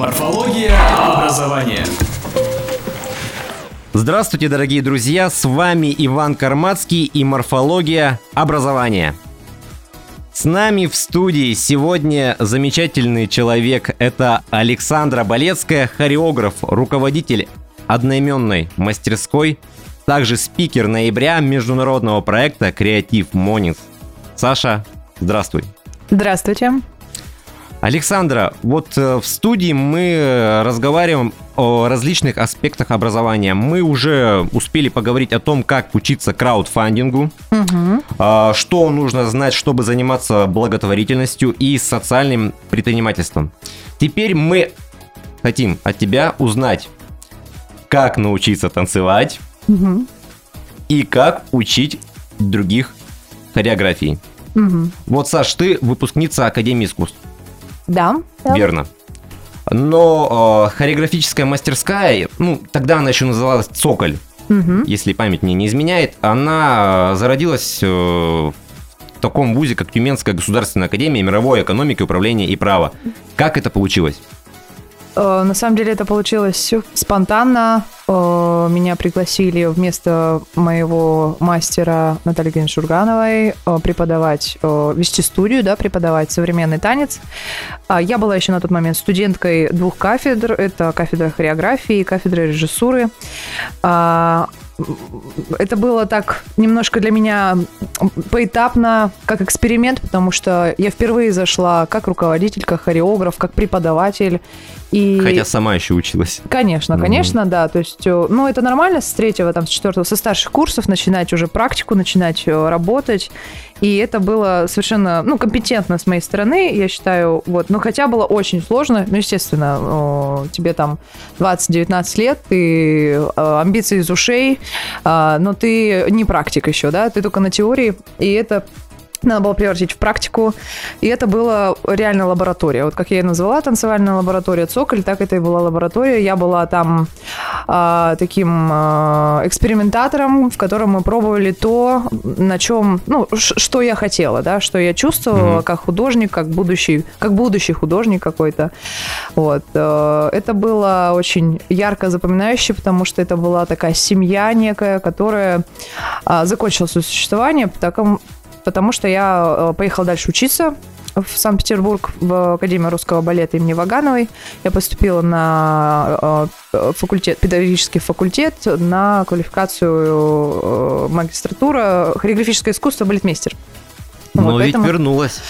Морфология образования. Здравствуйте, дорогие друзья! С вами Иван Кармацкий и морфология образования. С нами в студии сегодня замечательный человек. Это Александра Болецкая, хореограф, руководитель одноименной мастерской, также спикер ноября международного проекта «Креатив Монис». Саша, здравствуй. Здравствуйте. Александра, вот э, в студии мы э, разговариваем о различных аспектах образования. Мы уже успели поговорить о том, как учиться краудфандингу, угу. что нужно знать, чтобы заниматься благотворительностью и социальным предпринимательством. Теперь мы хотим от тебя узнать, как научиться танцевать угу. и как учить других хореографии. Угу. Вот, Саш, ты выпускница Академии искусств. Да. Верно. Но э, хореографическая мастерская, ну, тогда она еще называлась «Цоколь», угу. если память мне не изменяет, она зародилась э, в таком вузе, как Тюменская государственная академия мировой экономики, управления и права. Как это получилось? Э, на самом деле это получилось спонтанно. Э, меня пригласили вместо моего мастера Натальи Евгеньевны Шургановой э, преподавать, вести студию, да, преподавать современный танец. А я была еще на тот момент студенткой двух кафедр. Это кафедра хореографии и кафедра режиссуры. Это было так немножко для меня поэтапно, как эксперимент, потому что я впервые зашла как руководитель, как хореограф, как преподаватель. И... Хотя сама еще училась. Конечно, mm-hmm. конечно, да. То есть, э, ну, это нормально с третьего, там, с четвертого, со старших курсов начинать уже практику, начинать э, работать. И это было совершенно, ну, компетентно с моей стороны, я считаю, вот. Но хотя было очень сложно, ну, естественно, тебе там 20-19 лет, ты э, амбиции из ушей, а, но ты не практик еще, да, ты только на теории, и это надо было превратить в практику. И это была реально лаборатория. Вот как я ее назвала, танцевальная лаборатория «Цоколь», так это и была лаборатория. Я была там э, таким э, экспериментатором, в котором мы пробовали то, на чем, ну, что я хотела, да, что я чувствовала mm-hmm. как художник, как будущий, как будущий художник какой-то. Вот. Э, это было очень ярко запоминающе, потому что это была такая семья некая, которая э, закончила свое существование по такому потому что я э, поехала дальше учиться в Санкт-Петербург в Академию русского балета имени Вагановой. Я поступила на э, факультет, педагогический факультет на квалификацию э, магистратура хореографическое искусство балетмейстер. Но вот, ведь поэтому... вернулась.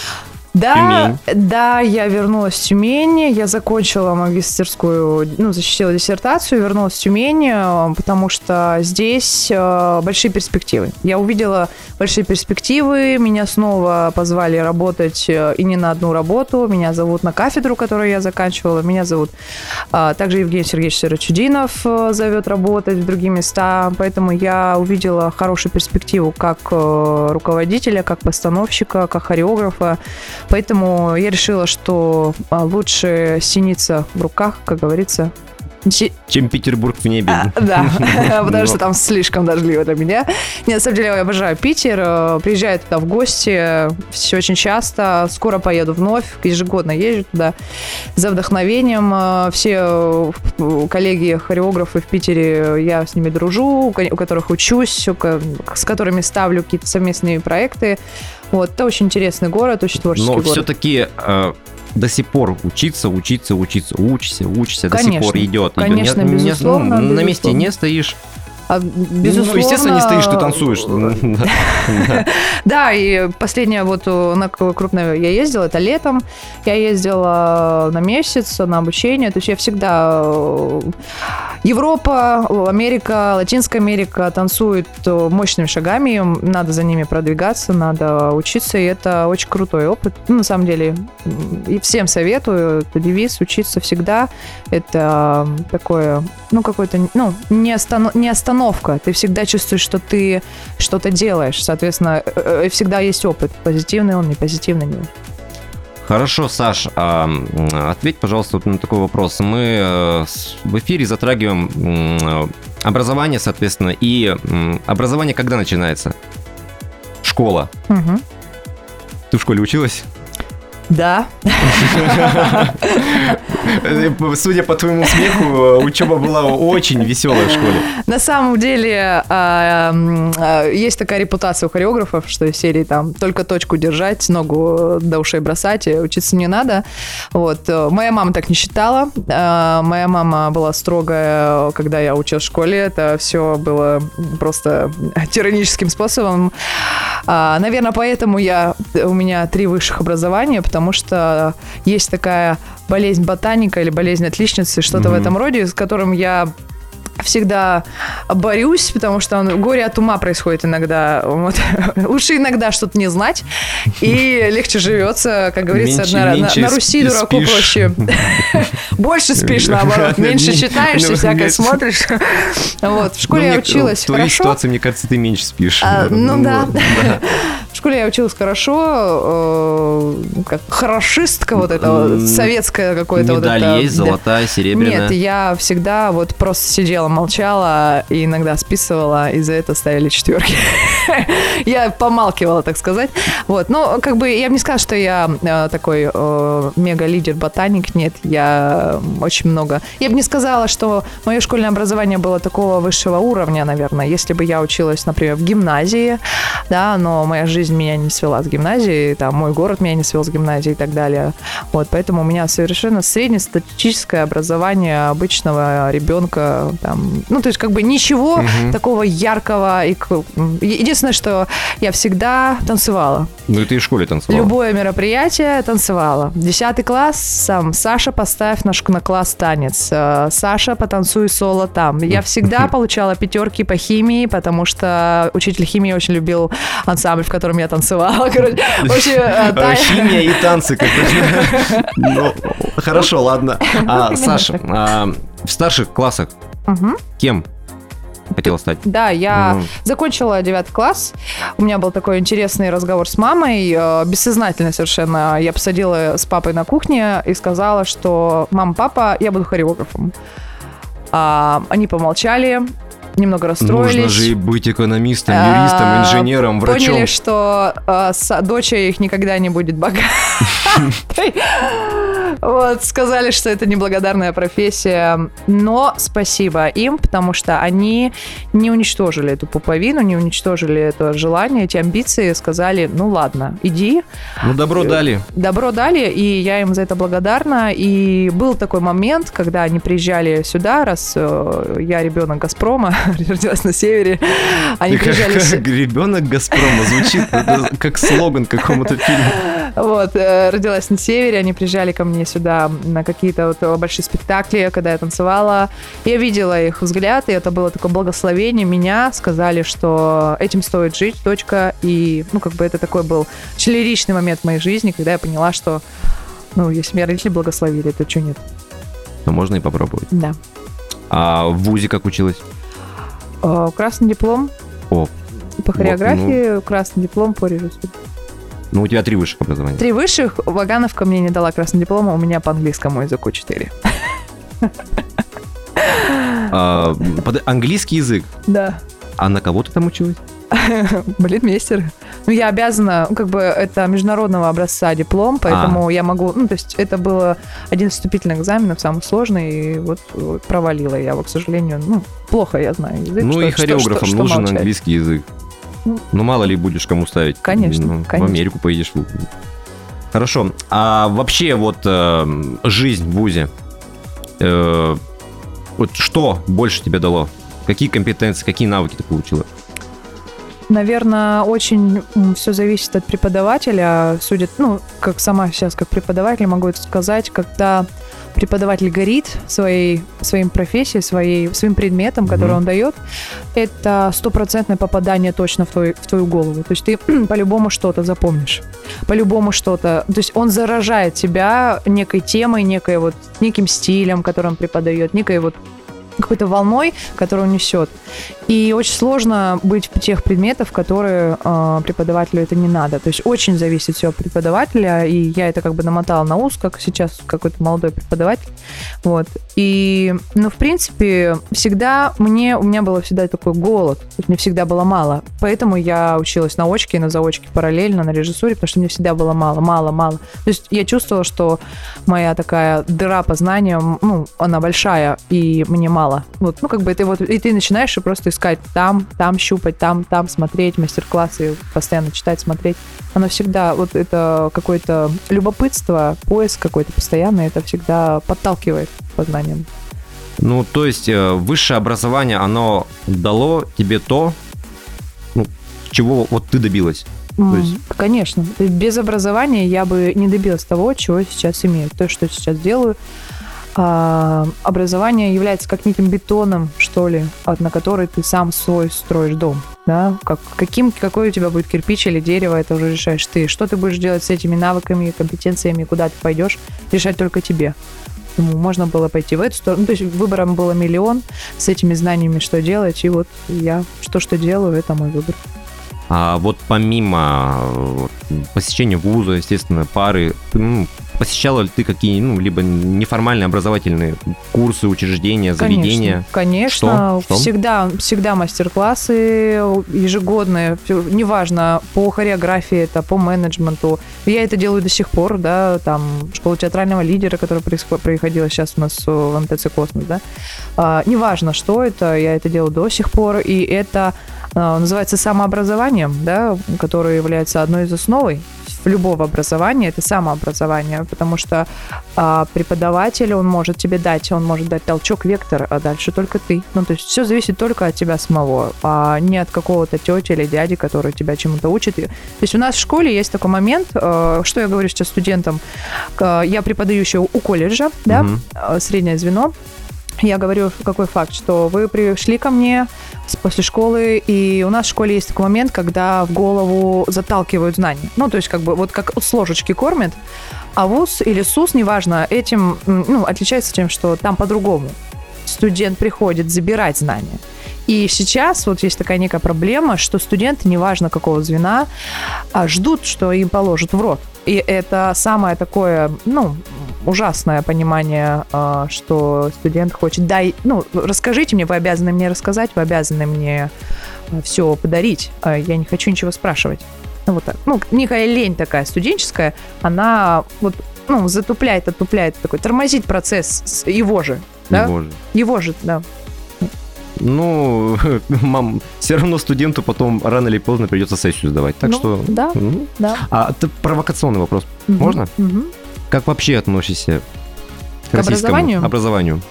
Да, Тюмень. да, я вернулась в Тюмень, я закончила магистерскую, ну, защитила диссертацию, вернулась в Тюмень, э, потому что здесь э, большие перспективы. Я увидела большие перспективы, меня снова позвали работать э, и не на одну работу, меня зовут на кафедру, которую я заканчивала, меня зовут также Евгений Сергеевич Сырочудинов зовет работать в другие места, поэтому я увидела хорошую перспективу как руководителя, как постановщика, как хореографа, Поэтому я решила, что а, лучше синица в руках, как говорится, чем Петербург в небе. А, да, потому что там слишком дождливо для меня. Нет, на самом деле я обожаю Питер, э, приезжаю туда в гости все очень часто, скоро поеду вновь, ежегодно езжу туда за вдохновением. Э, все э, коллеги хореографы в Питере, я с ними дружу, у которых учусь, с которыми ставлю какие-то совместные проекты. Вот, это очень интересный город, очень творческий Но город. Но все-таки до сих пор учиться, учиться, учиться, учишься, учишься, конечно, до сих пор идет. Конечно, идет. Не, безусловно, не, ну, безусловно. На месте не стоишь. А, безусловно... Ну, естественно, не стоишь, ты танцуешь. Да, и последнее вот на крупное я ездила, это летом. Я ездила на месяц на обучение. То есть я всегда... Европа, Америка, Латинская Америка танцуют мощными шагами. Надо за ними продвигаться, надо учиться. И это очень крутой опыт. Ну, на самом деле, и всем советую. Это девиз учиться всегда. Это такое, ну, какой-то, ну, не, останов... не остановка. Ты всегда чувствуешь, что ты что-то делаешь. Соответственно, э, э, всегда есть опыт. Позитивный он, не позитивный не. Хорошо, Саш, а, ответь, пожалуйста, вот на такой вопрос. Мы э, в эфире затрагиваем образование, соответственно, и образование когда начинается? Школа. Угу. Ты в школе училась? Да. Э, Судя по твоему смеху, учеба была очень веселая в школе. На самом деле, а, а, есть такая репутация у хореографов, что из серии там только точку держать, ногу до ушей бросать, и учиться не надо. Вот. э, Моя мама так не считала. Моя мама была строгая, когда я училась в школе. Это все было просто тираническим способом. А, Наверное, поэтому я, у меня три высших образования, потому что есть такая болезнь ботаника или болезнь отличницы, что-то в Мгм. этом роде, с которым я всегда борюсь, потому что он, горе от ума происходит иногда. Вот. Лучше иногда что-то не знать, и легче живется, как говорится, Меньше- на, на- меньше на Руси спи- дураку спишь. проще. Больше спишь, наоборот, меньше читаешь и ну, всякое меньше. смотришь. Вот. В школе Ну, я мне- училась В твоей хорошо. ситуации, мне кажется, ты меньше спишь. А, ну да. Школе я училась хорошо, э, как хорошистка вот М, советское какое-то вот это. есть, да. золотая, серебряная. Нет, я всегда вот просто сидела, молчала и иногда списывала, и за это ставили четверки. Я помалкивала, так сказать. Вот, ну, как бы я бы не сказала, что я э, такой э, мега-лидер-ботаник, нет, я очень много... Я бы не сказала, что мое школьное образование было такого высшего уровня, наверное, если бы я училась, например, в гимназии, да, но моя жизнь меня не свела с гимназией, там, мой город меня не свел с гимназией и так далее. Вот, поэтому у меня совершенно среднестатистическое образование обычного ребенка, там, ну, то есть, как бы ничего Мгм. такого яркого. И, единственное, что я всегда танцевала. Ну, и ты и в школе танцевала. Любое мероприятие танцевала. Десятый класс, сам, Саша, поставь наш на класс танец. Э, Саша, потанцуй соло там. Я всегда получала пятерки по химии, потому что учитель химии очень любил ансамбль, в котором я танцевала. Короче, очень, э, А, та- Химия и танцы. как. Ну, хорошо, ладно. А, Саша, а, в старших классах кем хотела стать? Да, я Мгм. закончила девятый класс. У меня был такой интересный разговор с мамой, э, бессознательно совершенно. Я посадила с папой на кухне и сказала, что мама, папа, я буду хореографом. А, они помолчали, немного расстроились. Нужно же быть экономистом, А, юристом, инженером, врачом. Поняли, что э, с- дочь их никогда не будет богатой. Вот, сказали, что это неблагодарная профессия. Но спасибо им, потому что они не уничтожили эту пуповину, не уничтожили это желание, эти амбиции, сказали, ну ладно, иди, Ну, добро дали. добро дали, и я им за это благодарна. И был такой момент, когда они приезжали сюда, раз э, я ребенок Газпрома, родилась на севере, они приезжали... ребенок Газпрома звучит как слоган какому-то фильму. Вот, э, родилась на севере, они приезжали ко мне сюда на какие-то вот большие спектакли, когда я танцевала. Я видела их взгляд, и это было такое благословение меня. Сказали, что этим стоит жить, точка. И, ну, как бы это такой был очень лиричный момент в моей жизни, когда я поняла, что, ну, если меня родители благословили, то что нет? То можно и попробовать. Да. А в ВУЗе как училась? Э, Красный диплом О, по хореографии, красный диплом по режиссуре. Ну у тебя три высших образования. Три высших, Вагановка мне не дала красный диплом, а у меня по английскому языку четыре. А, под- английский язык. Да. А на кого ты там училась? Балетмейстер. Ну, я обязана, ну, как бы, это международного образца диплом, поэтому я могу, ну, то есть это было один из вступительных экзаменов, самый сложный, и вот провалила я его, к сожалению. Ну, плохо я знаю язык. ну что- и что- хореографам что- что нужен молчать. английский язык. Ну. Мало ли будешь кому ставить. Конечно, Ну, В конечно. Америку поедешь. Хорошо. А вообще вот э, жизнь в ВУЗе, э, вот что больше тебе дало? Какие компетенции, какие навыки ты получила? Наверное, очень все зависит от преподавателя. Судят, ну, как сама сейчас, как преподаватель, могу это сказать, когда преподаватель горит своей, своим профессией, своей, своим предметом, который Мгм. он дает, это стопроцентное попадание точно в, твой, в твою голову. То есть ты по-любому что-то запомнишь. По-любому что-то. То есть он заражает тебя некой темой, некой вот, неким стилем, который он преподает, некой вот какой-то волной, которая унесет. И очень сложно быть в тех предметов, которые э, преподавателю это не надо. То есть очень зависит все от преподавателя, и я это как бы намотала на ус, как сейчас какой-то молодой преподаватель. Вот. И, ну, в принципе, всегда мне, у меня было всегда такой голод, мне всегда было мало. Поэтому я училась на очке и на заочке параллельно, на режиссуре, потому что мне всегда было мало, мало, мало. То есть я чувствовала, что моя такая дыра по знаниям, ну, она большая, и мне мало. Вот, ну, как бы это вот, и ты начинаешь просто искать там, там щупать, там, там смотреть, мастер-классы постоянно читать, смотреть. Оно всегда, вот это какое-то любопытство, поиск какой-то постоянный, это всегда подталкивает познанием. Ну, то есть э, высшее образование, оно дало тебе то, ну, чего вот ты добилась. Есть- Конечно. Без образования я бы не добилась того, чего сейчас имею. То, что сейчас делаю. А, образование является как неким бетоном, что ли, от- на который ты сам свой строишь дом. Да? Как, каким, какой у тебя будет кирпич или дерево, это уже решаешь ты. Что ты будешь делать с этими навыками, компетенциями, куда ты пойдешь, решать только тебе. Ну, можно было пойти в эту сторону. Ну, то есть выбором было миллион с этими знаниями, что делать. И вот я что, что делаю, это мой выбор. А вот помимо э, посещения вуза, естественно, пары, ну, посещала ли ты какие, ну, либо неформальные образовательные курсы, учреждения, заведения? Конечно, Что? Всегда, всегда мастер-классы ежегодные, неважно, по хореографии это, по менеджменту. Я это делаю до сих пор, да, там, школа театрального лидера, которая происходила сейчас у нас э, в МТЦ «Космос», да. А, неважно, что это, я это делаю до сих пор, и это а, называется самообразованием, да, которое является одной из основой любого образования, это самообразование, потому что а, преподаватель, он может тебе дать, он может дать толчок, вектор, а дальше только ты. Ну, то есть все зависит только от тебя самого, а не от какого-то тети или дяди, который тебя чему-то учит. И- То есть у нас в школе есть такой момент, э, что я говорю сейчас студентам, К- я преподаю еще у колледжа, да, э, среднее звено, я говорю, какой факт, что вы пришли ко мне после школы, и у нас в школе есть такой момент, когда в голову заталкивают знания. Ну, то есть как бы вот как с ложечки кормят, а ВУЗ или СУС, неважно, этим ну, отличается тем, что там по-другому. Студент приходит забирать знания. И сейчас вот есть такая некая проблема, что студенты, неважно какого звена, а, ждут, что им положат в рот. И это самое такое, ну, ужасное понимание, а, что студент хочет, дай, ну, расскажите мне, вы обязаны мне рассказать, вы обязаны мне все подарить, а я не хочу ничего спрашивать. Ну, вот так. Ну, некая лень такая студенческая, она вот, ну, затупляет, отупляет такой, тормозит процесс его же, да? Его же. Его же, да. Ну, мам, все равно студенту потом рано или поздно придется сессию сдавать. Так Ну, что... да. ну. Да. А это провокационный вопрос. Мгм. Можно? Мгм. Как вообще относишься К российскому образованию? образованию?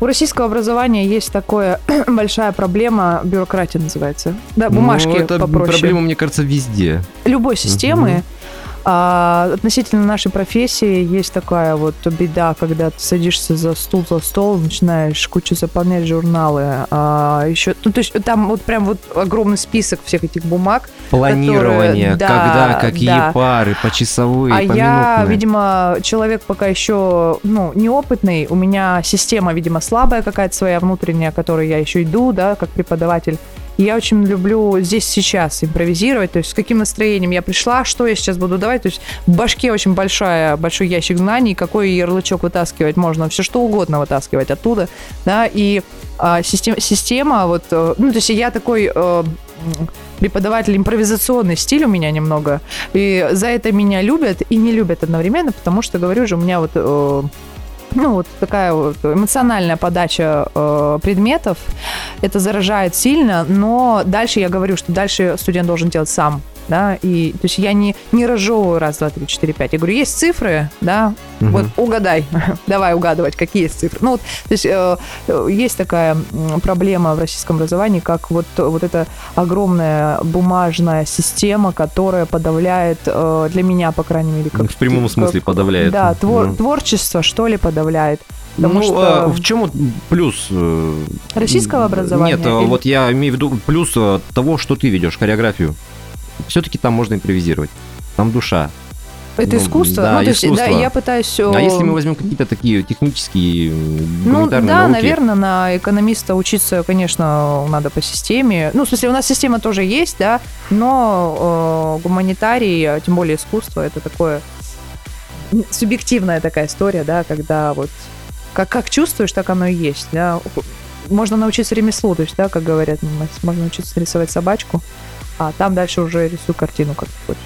У российского образования есть такая большая проблема, бюрократия называется. Да, бумажки ну, это попроще. проблема, мне кажется, везде. Любой системы. А, относительно нашей профессии есть такая вот беда, когда ты садишься за стул, за стол, начинаешь кучу заполнять журналы. А, еще, ну, то есть там вот прям вот огромный список всех этих бумаг. Планирование, Которые- да, когда, какие да. пары, почасовые, а я, видимо, человек пока еще ну, неопытный. У меня система, видимо, слабая какая-то своя внутренняя, которой я еще иду, да, как преподаватель. Я очень люблю здесь сейчас импровизировать, то есть с каким настроением я пришла, что я сейчас буду давать. То есть в башке очень большая, большой ящик знаний, какой ярлычок вытаскивать можно, все что угодно вытаскивать оттуда, да, и а, система, система вот, э, ну, то есть я такой э, преподаватель, импровизационный стиль у меня немного, и за это меня любят и не любят одновременно, потому что, говорю же, у меня вот э, ну, вот такая вот эмоциональная подача э, предметов, это заражает сильно, но дальше я говорю, что дальше студент должен делать сам, да, и, то есть я не, не разжевываю раз, два, три, четыре, пять. Я говорю, есть цифры, да, Мгм. вот угадай, давай угадывать, какие есть цифры. Ну, вот, то есть э, э, есть такая проблема в российском образовании, как вот, вот эта огромная бумажная система, которая подавляет, э, для меня, по крайней мере, как В прямом как- смысле подавляет. Да, твор- Ну. творчество, что ли, подавляет. Потому ну, что- а в чем вот плюс? э, Российского образования Нет, а или- вот я имею в виду плюс э, того, что ты ведешь, хореографию. Все-таки там можно импровизировать. Там душа. Это Ну, искусство. да, ну, то есть, да, искусство. я пытаюсь... А если мы возьмем какие-то такие технические, Ну да, науки, наверное, на экономиста учиться, конечно, надо по системе. Ну, в смысле, у нас система тоже есть, да, но э, гуманитарий, а тем более искусство, это такое субъективная такая история, да, когда вот как, как чувствуешь, так оно и есть, да. Можно научиться ремеслу, то есть, да, как говорят, м, можно научиться рисовать собачку, а там дальше уже рисуй картину, как ты хочешь.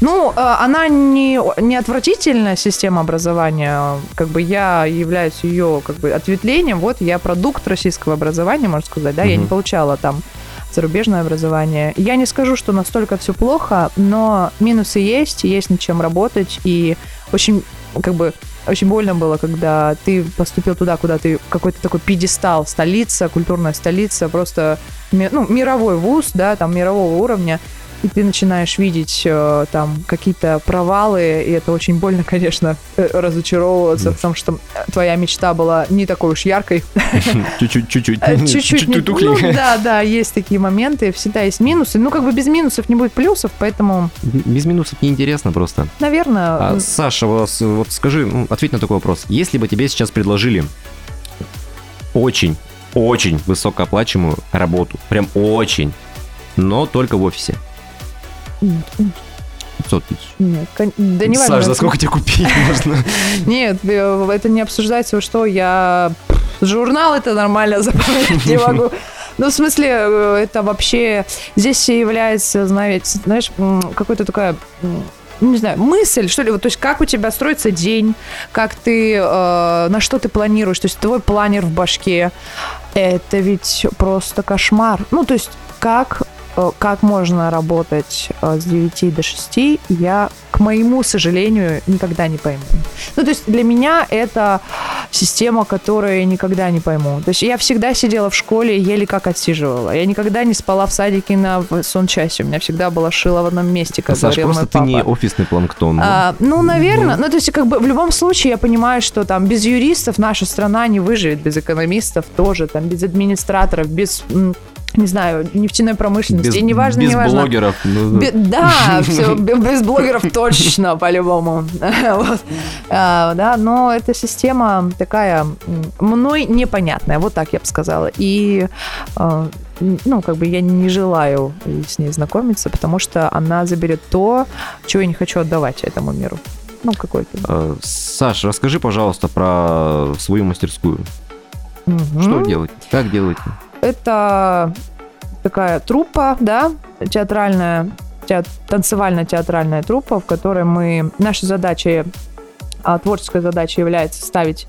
Ну, э, она не, не отвратительная система образования. Как бы я являюсь ее как бы ответвлением. Вот я продукт российского образования, можно сказать, да, я Мгм. не получала там зарубежное образование. Я не скажу, что настолько все плохо, но минусы есть, есть над чем работать, и очень, как бы, очень больно было, когда ты поступил туда, куда ты какой-то такой пьедестал, столица, культурная столица, просто ну, мировой вуз, да, там мирового уровня, и ты начинаешь видеть э, там какие-то провалы, и это очень больно, конечно, э, разочаровываться, потому что твоя мечта была не такой уж яркой, чуть-чуть, чуть-чуть, Э, чуть-чуть ну, да, да, есть такие моменты, всегда есть минусы. Ну, как бы без минусов не будет плюсов, поэтому, Без минусов неинтересно просто. наверное, А, Саша, вот скажи, ну, ответь на такой вопрос. Если бы тебе сейчас предложили очень, очень высокооплачиваемую работу, прям очень, но только в офисе, 500 тысяч. нет, кон- да не важно. Саш, за сколько тебе купить можно? Нет, э, это не обсуждается, что, я журнал это нормально заполнять не могу. Ну, в смысле, э, это вообще здесь является, знаете, знаешь, какой-то такая ну, не знаю, мысль, что ли, вот, то есть как у тебя строится день, как ты, э, на что ты планируешь, то есть твой планер в башке, это ведь просто кошмар. Ну, то есть как, как можно работать э, с 9 до 6, я, к моему сожалению, никогда не пойму. Ну, то есть для меня это система, которую я никогда не пойму. То есть я всегда сидела в школе и еле как отсиживала. Я никогда не спала в садике на сончасе. У меня всегда была шила в одном месте, как Саш, говорил мой ты папа. не офисный планктон. ну. А, ну, наверное. Ну, то есть, как бы в любом случае я понимаю, что там без юристов наша страна не выживет, без экономистов тоже, там, без администраторов, без, не знаю, нефтяной промышленности. без, И неважно, без неважно. блогеров. ну, Бе- Да, все, без блогеров точно, по-любому. Вот. А, Да, но эта система такая мной непонятная, вот так я бы сказала. И а, ну, как бы я не желаю с ней знакомиться, потому что она заберет то, чего я не хочу отдавать этому миру. Ну, какой-то. э, Саш, расскажи, пожалуйста, про свою мастерскую. Мгм. Что делать? Как делать? Это такая труппа, да, театральная, теат- танцевально-театральная труппа, в которой мы... Наша задача, а, творческая задача является ставить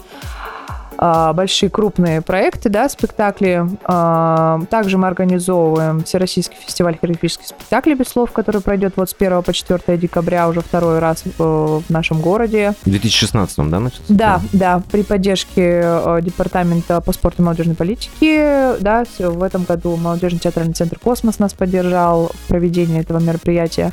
большие крупные проекты, да, спектакли. А, Также мы организовываем Всероссийский фестиваль хореографических спектаклей без слов, который пройдет вот с 1 по 4 декабря уже второй раз э, в нашем городе. В 2016 да, начался? Да, да, при поддержке э, Департамента по спорту и молодежной политики, да, в этом году молодежный театральный центр «Космос» нас поддержал в проведении этого мероприятия.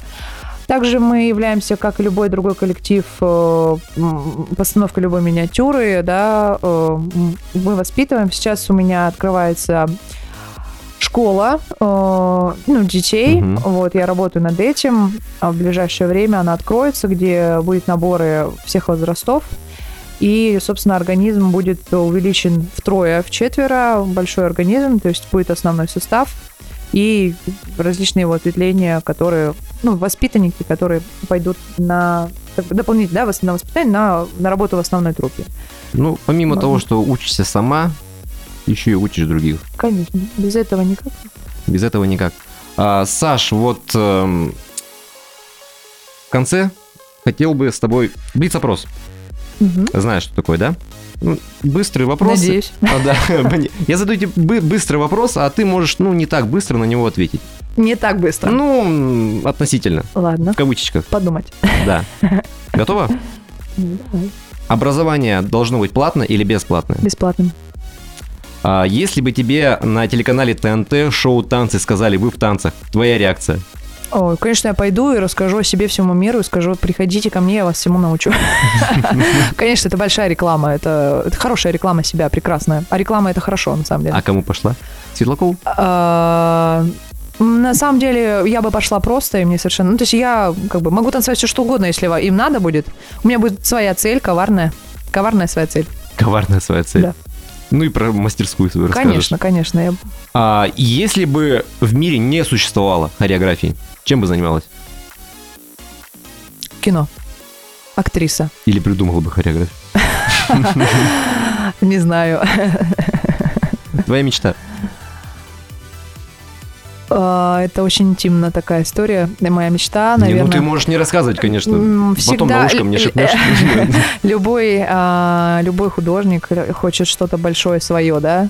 Также мы являемся, как и любой другой коллектив, э, м, постановкой любой миниатюры, да, э, мы воспитываем. Сейчас у меня открывается школа, э, ну, детей, Мгм. вот, я работаю над этим, а в ближайшее время она откроется, где будет наборы всех возрастов, и, собственно, организм будет увеличен втрое, в четверо, большой организм, то есть будет основной состав и различные его ответвления, которые, ну, воспитанники, которые пойдут на дополнительно, да, на воспитание, на, на работу в основной труппе. Ну, помимо Можно. того, что учишься сама, еще и учишь других. Конечно, без этого никак. Без этого никак. А, Саш, вот эм, в конце хотел бы с тобой... Блиц-опрос. Мгм. Знаешь, что такое, да? Ну, быстрый вопрос. Надеюсь. А, да. Я задаю тебе бы- быстрый вопрос, а ты можешь, ну, не так быстро на него ответить. Не так быстро. Ну, относительно. Ладно, В кавычках, подумать. да. Готово? Давай. Образование должно быть платное или бесплатное? Бесплатным. А если бы тебе на телеканале ТНТ шоу «Танцы» сказали «Вы в танцах», твоя реакция? Ой, конечно, я пойду и расскажу о себе всему миру и скажу, приходите ко мне, я вас всему научу. Конечно, это большая реклама, это, хорошая реклама себя, прекрасная. А реклама это хорошо, на самом деле. А кому пошла? Светлакову? А, На самом деле, я бы пошла просто, и мне совершенно... Ну, то есть я как бы могу танцевать все что угодно, если им надо будет. У меня будет своя цель, коварная. Коварная своя цель. Коварная своя цель. Да. Ну и про мастерскую свою расскажешь. Конечно, конечно. Я... А если бы в мире не существовало хореографии, чем бы занималась? Кино. Актриса. Или придумала бы хореографию? Не знаю. Твоя мечта? А, Это очень интимная такая история. Моя мечта, Не, наверное... ну ты можешь не рассказывать, конечно. М, Потом всегда на ушко мне шепнешь. Любой, а, любой художник хочет что-то большое свое, да.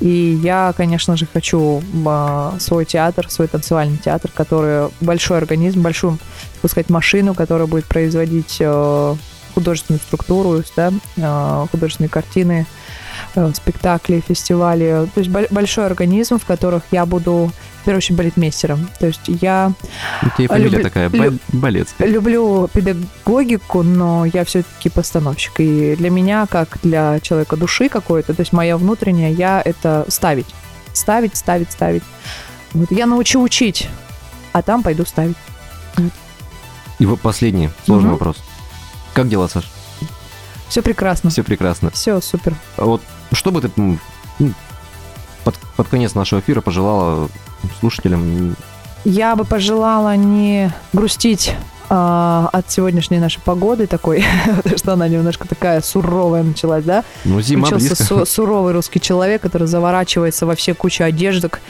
И я, конечно же, хочу а, свой театр, свой танцевальный театр, который большой организм, большую, так сказать, машину, которая будет производить э, художественную структуру, да, э, художественные картины, э, спектакли, фестивали. То есть бо- большой организм, в которых я буду, в первую очередь, балетмейстером. То есть я У тебя и фамилия Люблю- такая, лю- Ба- Балецкая. люблю педагогику, но я все-таки постановщик. И для меня, как для человека души какой-то, то есть моя внутренняя, я это ставить. Ставить, ставить, ставить. Вот я научу учить, а там пойду ставить. И вот последний сложный Мгм. вопрос. Как дела, Саш? Все прекрасно. Все прекрасно. Все супер. А вот что бы ты ну, под, под конец нашего эфира пожелала слушателям? Я бы пожелала не грустить а, от сегодняшней нашей погоды такой, потому что она немножко такая суровая началась, да? Ну, зима Включился близко. су- суровый русский человек, который заворачивается во все кучи одеждок,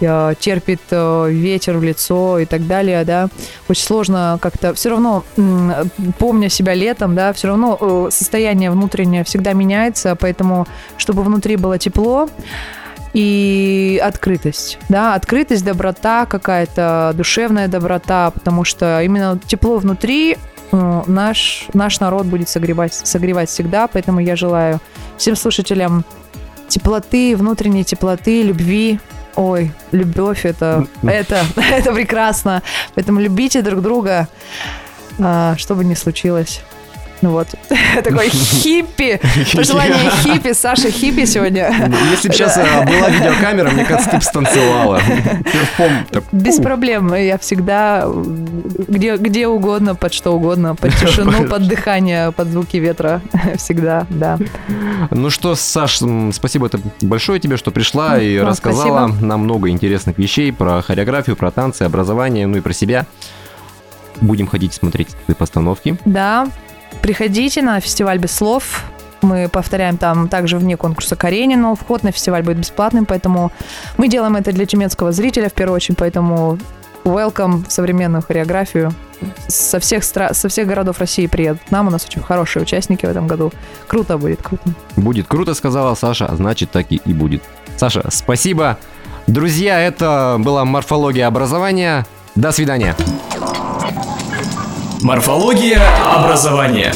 э, терпит э, ветер в лицо и так далее, да. Очень сложно как-то, все равно, м, помня себя летом, да, все равно э, состояние внутреннее всегда меняется, поэтому, чтобы внутри было тепло, и открытость, да, открытость, доброта какая-то, душевная доброта, потому что именно тепло внутри э, наш, наш народ будет согревать, согревать всегда, поэтому я желаю всем слушателям теплоты, внутренней теплоты, любви. Ой, любовь это, это, это прекрасно. Поэтому любите друг друга, а, что бы ни случилось. Ну вот, такой хиппи, пожелание хиппи, Саша хиппи сегодня. Если бы сейчас а, была видеокамера, мне кажется, ты бы станцевала. Без проблем. Я всегда где, где угодно, под что угодно, под тишину, под дыхание, под звуки ветра. Всегда, да. Ну что, Саш, спасибо большое тебе, что пришла и рассказала нам много интересных вещей про хореографию, про танцы, образование, ну и про себя. Будем ходить смотреть твои постановки. Да, приходите на фестиваль без слов. Мы повторяем там также вне конкурса Каренина. Вход на фестиваль будет бесплатным, поэтому мы делаем это для тюменского зрителя в первую очередь, поэтому welcome в современную хореографию. Со всех, стра- со всех городов России приедут нам. У нас очень хорошие участники в этом году. Круто будет, круто. Будет круто, сказала Саша, а значит так и, и будет. Саша, спасибо. Друзья, это была морфология образования. До свидания. Морфология образования.